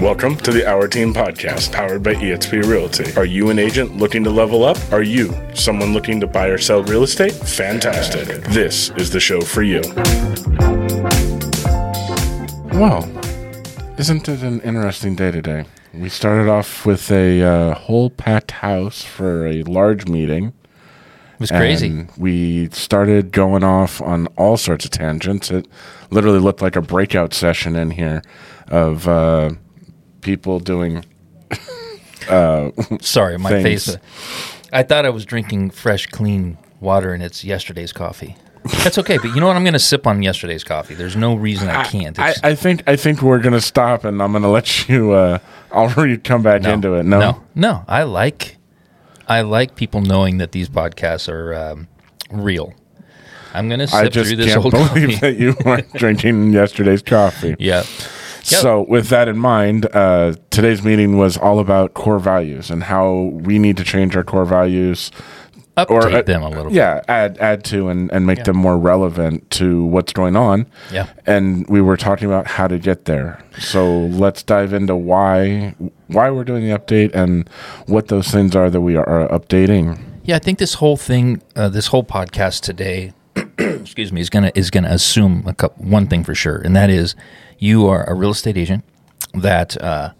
Welcome to the Our Team podcast, powered by eXp Realty. Are you an agent looking to level up? Are you someone looking to buy or sell real estate? Fantastic. This is the show for you. Well, isn't it an interesting day today? We started off with a uh, whole packed house for a large meeting. It was crazy. And we started going off on all sorts of tangents. It literally looked like a breakout session in here of uh, people doing. Sorry, my things. face. I thought I was drinking fresh, clean water, and it's yesterday's coffee. That's okay, but you know what? I'm going to sip on yesterday's coffee. There's no reason I can't. I, It's, I think I think we're gonna stop, and I'm gonna let you. Uh, I'll re- come back into it. No, no, no. I like, I like people knowing that these podcasts are um, real. I'm going to I sip just through this can't old believe coffee. that you weren't drinking yesterday's coffee. Yeah. Yep. So, with that in mind, uh, today's meeting was all about core values and how we need to change our core values. Update uh, them a little bit. Yeah, add add to and, and make them more relevant to what's going on. Yeah. And we were talking about how to get there. So let's dive into why why we're doing the update and what those things are that we are updating. Yeah, I think this whole thing, uh, this whole podcast today, excuse me, is gonna is gonna assume a couple, one thing for sure, and that is you are a real estate agent that uh,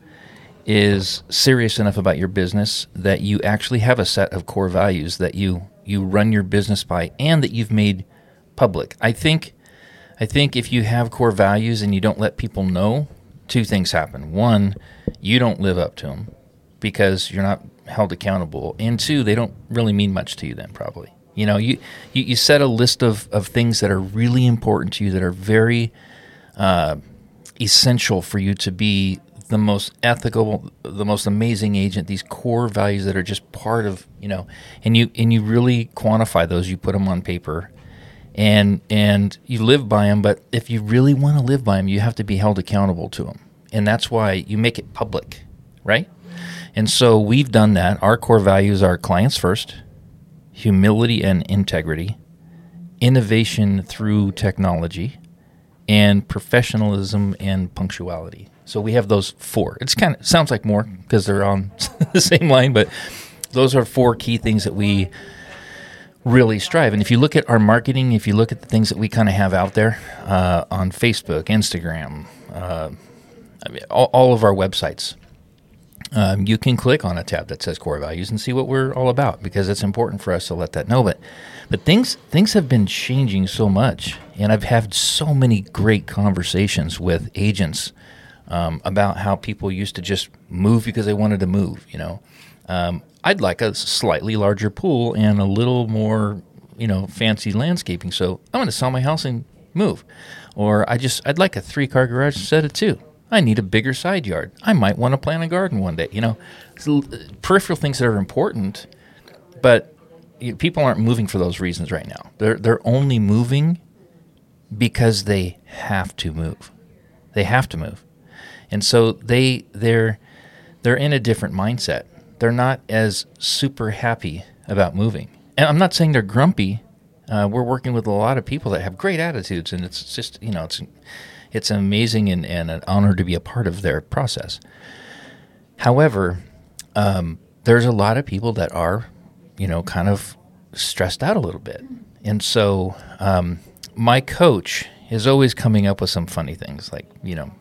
is serious enough about your business that you actually have a set of core values that you you run your business by, and that you've made public. I think, I think if you have core values and you don't let people know, two things happen. One, you don't live up to them because you're not held accountable and two they don't really mean much to you then probably you know you you, you set a list of, of things that are really important to you that are very uh, essential for you to be the most ethical the most amazing agent these core values that are just part of you know and you and you really quantify those you put them on paper. And and you live by them but if you really want to live by them you have to be held accountable to them and that's why you make it public right? And so we've done that. Our core values are clients first, humility and integrity, innovation through technology, and professionalism and punctuality. So we have those four. It's kind of sounds like more because they're on the same line, but those are four key things that we really strive. And if you look at our marketing, if you look at the things that we kind of have out there uh, on Facebook, Instagram, uh, I mean, all, all of our websites, um, you can click on a tab that says core values and see what we're all about because it's important for us to let that know. But but things things have been changing so much, and I've had so many great conversations with agents um, about how people used to just move because they wanted to move. You know, um, I'd like a slightly larger pool and a little more you know fancy landscaping, so I'm going to sell my house and move. Or I just I'd like a three car garage instead of two. I need a bigger side yard. I might want to plant a garden one day. You know, peripheral things that are important, but you people aren't moving for those reasons right now. They're they're only moving because they have to move. They have to move, and so they they're they're in a different mindset. They're not as super happy about moving. And I'm not saying they're grumpy. Uh, we're working with a lot of people that have great attitudes, and it's just you know it's it's amazing and, and an honor to be a part of their process. However, um, there's a lot of people that are, you know, kind of stressed out a little bit. And so um, my coach is always coming up with some funny things like, you know,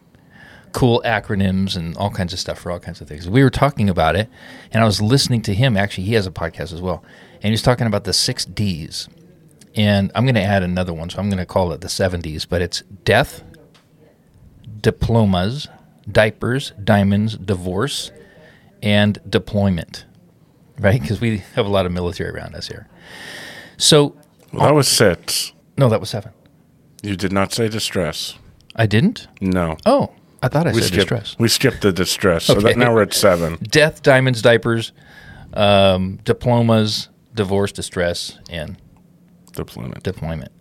cool acronyms and all kinds of stuff for all kinds of things. We were talking about it, and I was listening to him. Actually, he has a podcast as well. And he was talking about the six D's. And I'm going to add another one, so I'm going to call it the seven D's, but it's death, diplomas, diapers, diamonds, divorce, and deployment, right? Because we have a lot of military around us here. So, Well, that was six. no, that was seven. You did not say distress. I didn't? No. Oh, I thought I we said skipped, distress. We skipped the distress. So Okay. that now we're at seven. Death, diamonds, diapers, um, diplomas, divorce, distress, and Deployment. deployment.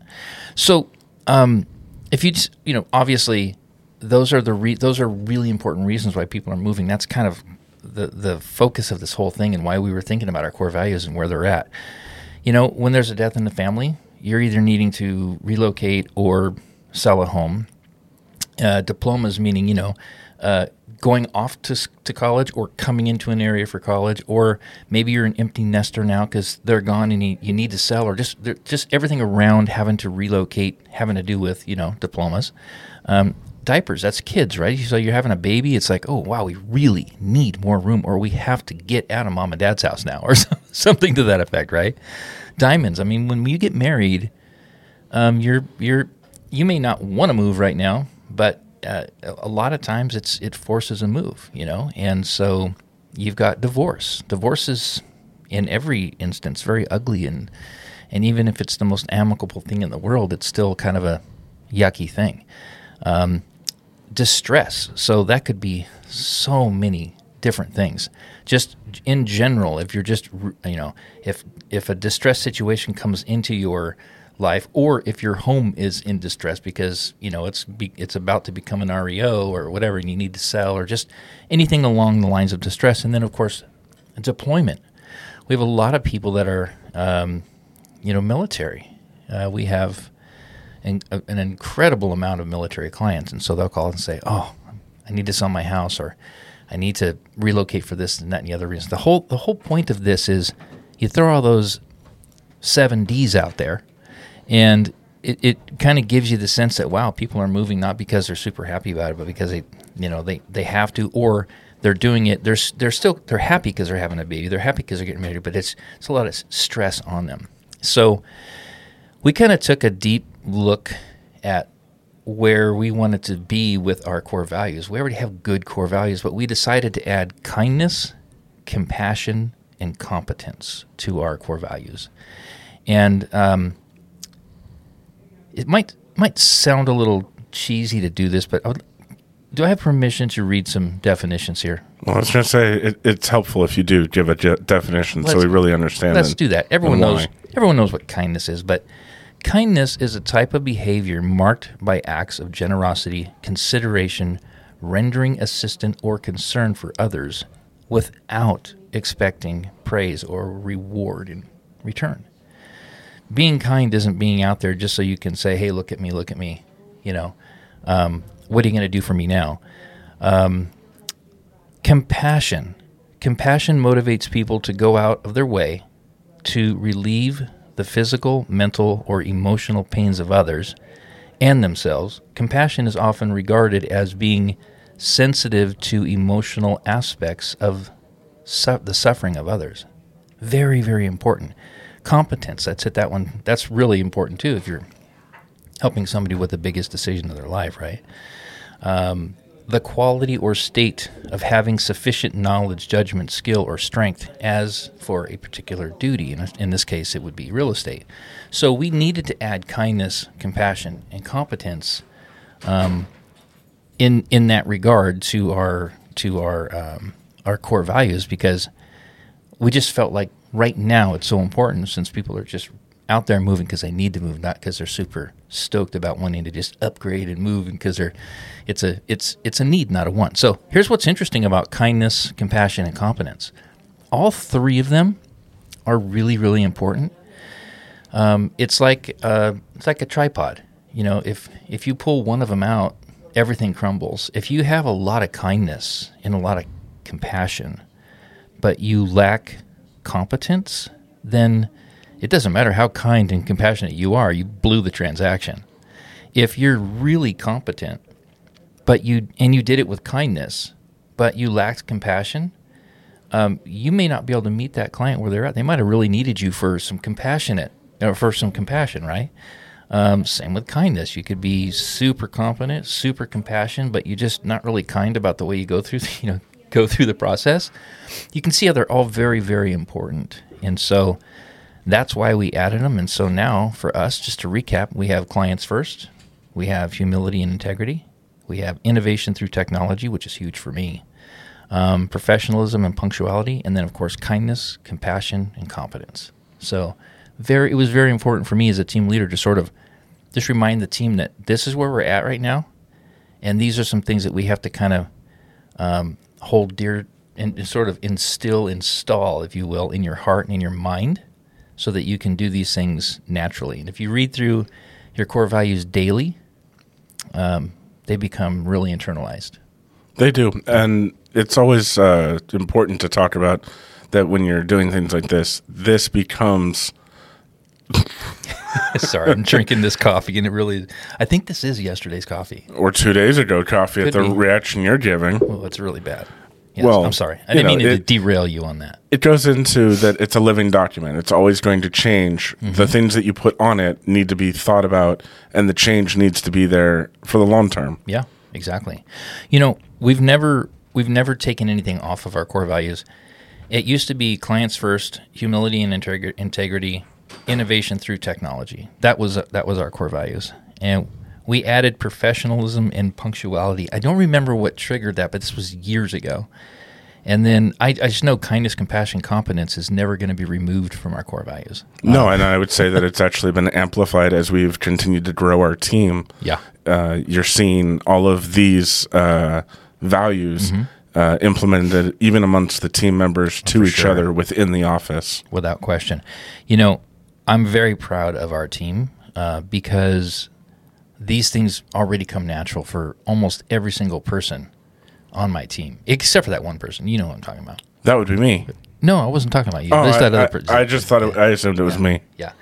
So, um, if you just, you know, obviously, those are the re- those are really important reasons why people are moving. That's kind of the the focus of this whole thing and why we were thinking about our core values and where they're at. You know, when there's a death in the family, you're either needing to relocate or sell a home. Uh, diplomas meaning you know uh, going off to to college or coming into an area for college, or maybe you're an empty nester now because they're gone and you, you need to sell, or just just everything around having to relocate, having to do with you know diplomas. Um, diapers, that's kids, right? So you're having a baby, it's like, oh wow, we really need more room, or we have to get out of mom and dad's house now, or something to that effect, right? Diamonds. I mean, when you get married, um, you're you're you may not want to move right now, but uh, a lot of times it's it forces a move, you know, and so you've got divorce. Divorce is in every instance very ugly, and and even if it's the most amicable thing in the world, it's still kind of a yucky thing. Um, distress. So that could be so many different things. Just in general, if you're just you know, if if a distress situation comes into your life, or if your home is in distress because you know it's be, it's about to become an REO or whatever, and you need to sell, or just anything along the lines of distress, and then of course, deployment. We have a lot of people that are, um, you know, military. Uh, we have an, uh, an incredible amount of military clients, and so they'll call and say, "Oh, I need to sell my house," or "I need to relocate for this and that and the other reasons." The whole the whole point of this is you throw all those seven D's out there, and it, it kind of gives you the sense that wow, people are moving not because they're super happy about it, but because they you know they they have to or they're doing it. They're they're still they're happy because they're having a baby. They're happy because they're getting married, but it's it's a lot of stress on them. So we kind of took a deep look at where we wanted to be with our core values. We already have good core values, but we decided to add kindness, compassion, and competence to our core values. And um, it might might sound a little cheesy to do this, but I would, do I have permission to read some definitions here? Well, I was going to say it, it's helpful if you do give a je- definition so Let's- we really understand. Let's and- do that. Everyone knows everyone knows what kindness is, but kindness is a type of behavior marked by acts of generosity, consideration, rendering assistance or concern for others without expecting praise or reward in return. Being kind isn't being out there just so you can say, "Hey, look at me, look at me," you know. Um, what are you going to do for me now? Compassion. Compassion motivates people to go out of their way to relieve the physical, mental, or emotional pains of others and themselves. Compassion is often regarded as being sensitive to emotional aspects of su- the suffering of others. Very, very important. Competence, that's it, that one, that's really important too if you're helping somebody with the biggest decision of their life, right? Um, the quality or state of having sufficient knowledge, judgment, skill, or strength as for a particular duty. In, in this case, it would be real estate. So we needed to add kindness, compassion, and competence um, in in that regard to our to our um, our core values because we just felt like right now it's so important since people are just out there moving because they need to move, not because they're super stoked about wanting to just upgrade and move, because they're it's a it's it's a need, not a want. So here's what's interesting about kindness, compassion, and competence. All three of them are really really important. Um, it's like uh, it's like a tripod. You know, if if you pull one of them out, everything crumbles. If you have a lot of kindness and a lot of compassion, but you lack competence, then it doesn't matter how kind and compassionate you are, you blew the transaction. If you're really competent, but you and you did it with kindness, but you lacked compassion, um, you may not be able to meet that client where they're at. They might have really needed you for some compassionate or for some compassion, right? Um, same with kindness. You could be super competent, super compassionate, but you're just not really kind about the way you go through, the, you know, go through the process. You can see how they're all very, very important, and so that's why we added them. And so now, for us, just to recap, we have clients first, we have humility and integrity, we have innovation through technology, which is huge for me, um, professionalism and punctuality, and then of course kindness, compassion, and competence. So, very, it was very important for me as a team leader to sort of just remind the team that this is where we're at right now, and these are some things that we have to kind of um, hold dear and, and sort of instill, install, if you will, in your heart and in your mind, so that you can do these things naturally. And if you read through your core values daily, um, they become really internalized. They do, and it's always uh, important to talk about that when you're doing things like this. This becomes Sorry, I'm drinking this coffee, and it really. I think this is yesterday's coffee. or two days ago coffee at the be. reaction you're giving. Well, it's really bad. Yes, Well, I'm sorry. I didn't know, mean to derail you on that. It goes into that it's a living document. It's always going to change. Mm-hmm. The things that you put on it need to be thought about, and the change needs to be there for the long term. Yeah, exactly. You know, we've never we've never taken anything off of our core values. It used to be clients first, humility and integ- integrity, innovation through technology. That was that was our core values, and we added professionalism and punctuality. I don't remember what triggered that, but this was years ago. And then I, I just know kindness, compassion, competence is never going to be removed from our core values. No, and I would say that it's actually been amplified as we've continued to grow our team. Yeah. Uh, you're seeing all of these uh, values uh, implemented even amongst the team members to each sure. other within the office. without question. You know, I'm very proud of our team uh, because these things already come natural for almost every single person on my team, except for that one person. You know what I'm talking about. That would be me. No, I wasn't talking about you. Oh, I, that other I- person. I just thought it, I assumed it was me. yeah,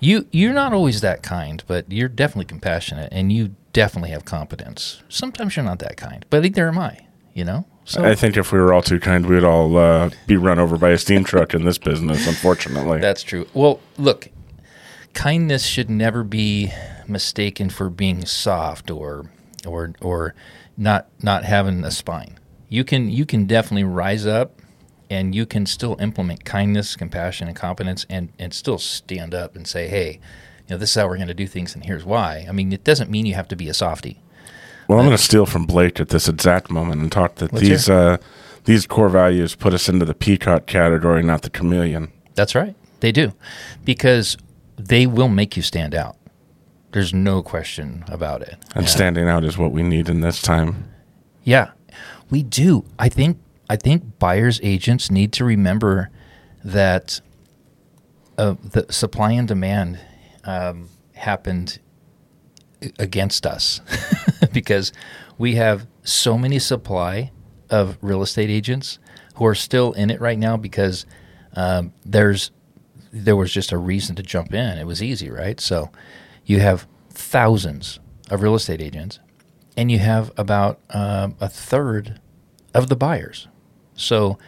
you you're not always that kind, but you're definitely compassionate, and you definitely have competence. Sometimes you're not that kind, but neither am I. You know, so I think if we were all too kind, we'd all uh, be run over by a steam truck in this business. Unfortunately, That's true. Well, look, kindness should never be mistaken for being soft or or or not not having a spine. You can you can definitely rise up and you can still implement kindness, compassion and competence and and still stand up and say, "Hey, you know, this is how we're going to do things and here's why." I mean, it doesn't mean you have to be a softie. well, I'm going to steal from Blake at this exact moment and talk that Let's these uh, these core values put us into the peacock category, not the chameleon. That's right. They do. Because they will make you stand out. There's no question about it. And standing out is what we need in this time. Yeah, we do. I think I think buyers agents need to remember that uh, the supply and demand um, happened against us because we have so many supply of real estate agents who are still in it right now because um, there's there was just a reason to jump in. It was easy, right? So you have thousands of real estate agents, and you have about um, a third of the buyers. So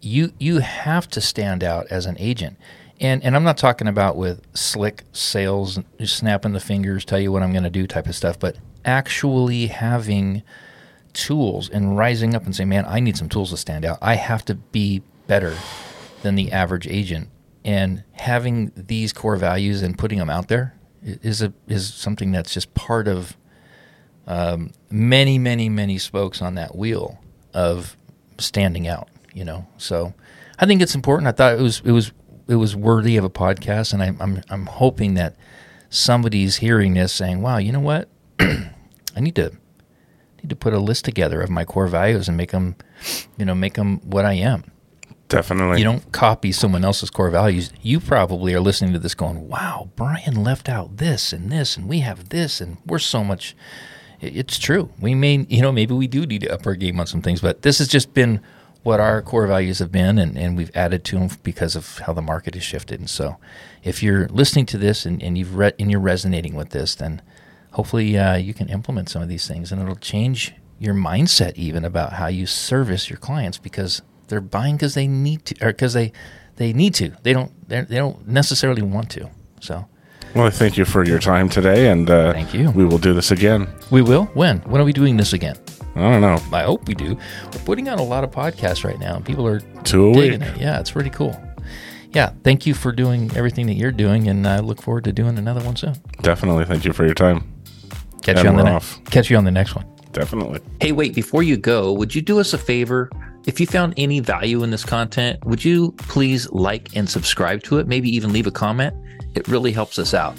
you you have to stand out as an agent. And and I'm not talking about with slick sales, snapping the fingers, tell you what I'm going to do type of stuff, but actually having tools and rising up and saying, "Man, I need some tools to stand out. I have to be better than the average agent." And having these core values and putting them out there is a is something that's just part of um, many, many, many spokes on that wheel of standing out. You know, so I think it's important. I thought it was it was it was worthy of a podcast, and I, I'm I'm hoping that somebody's hearing this saying, "Wow, you know what? I need to need to put a list together of my core values and make them, you know, make them what I am." Definitely. You don't copy someone else's core values. You probably are listening to this going, wow, Brian left out this and this, and we have this, and we're so much. It's true. We may, you know, maybe we do need to up our game on some things, but this has just been what our core values have been, and, and we've added to them because of how the market has shifted. And so, if you're listening to this and, and you've read and you're resonating with this, then hopefully uh, you can implement some of these things, and it'll change your mindset even about how you service your clients because they're buying because they need to, or because they they need to. They don't they're- don't necessarily want to. So well, I thank you for your time today, and uh, Thank you. We will do this again. we will. When? When are we doing this again? I don't know, I hope we do. We're putting out a lot of podcasts right now, and people are two a digging week. it. Yeah, it's pretty cool. Yeah, thank you for doing everything that you're doing, and I look forward to doing another one soon. Definitely, thank you for your time. Catch And you on the next. off. Catch you on the next one. Definitely. Hey, wait, before you go, would you do us a favor? If you found any value in this content, would you please like and subscribe to it? Maybe even leave a comment. It really helps us out.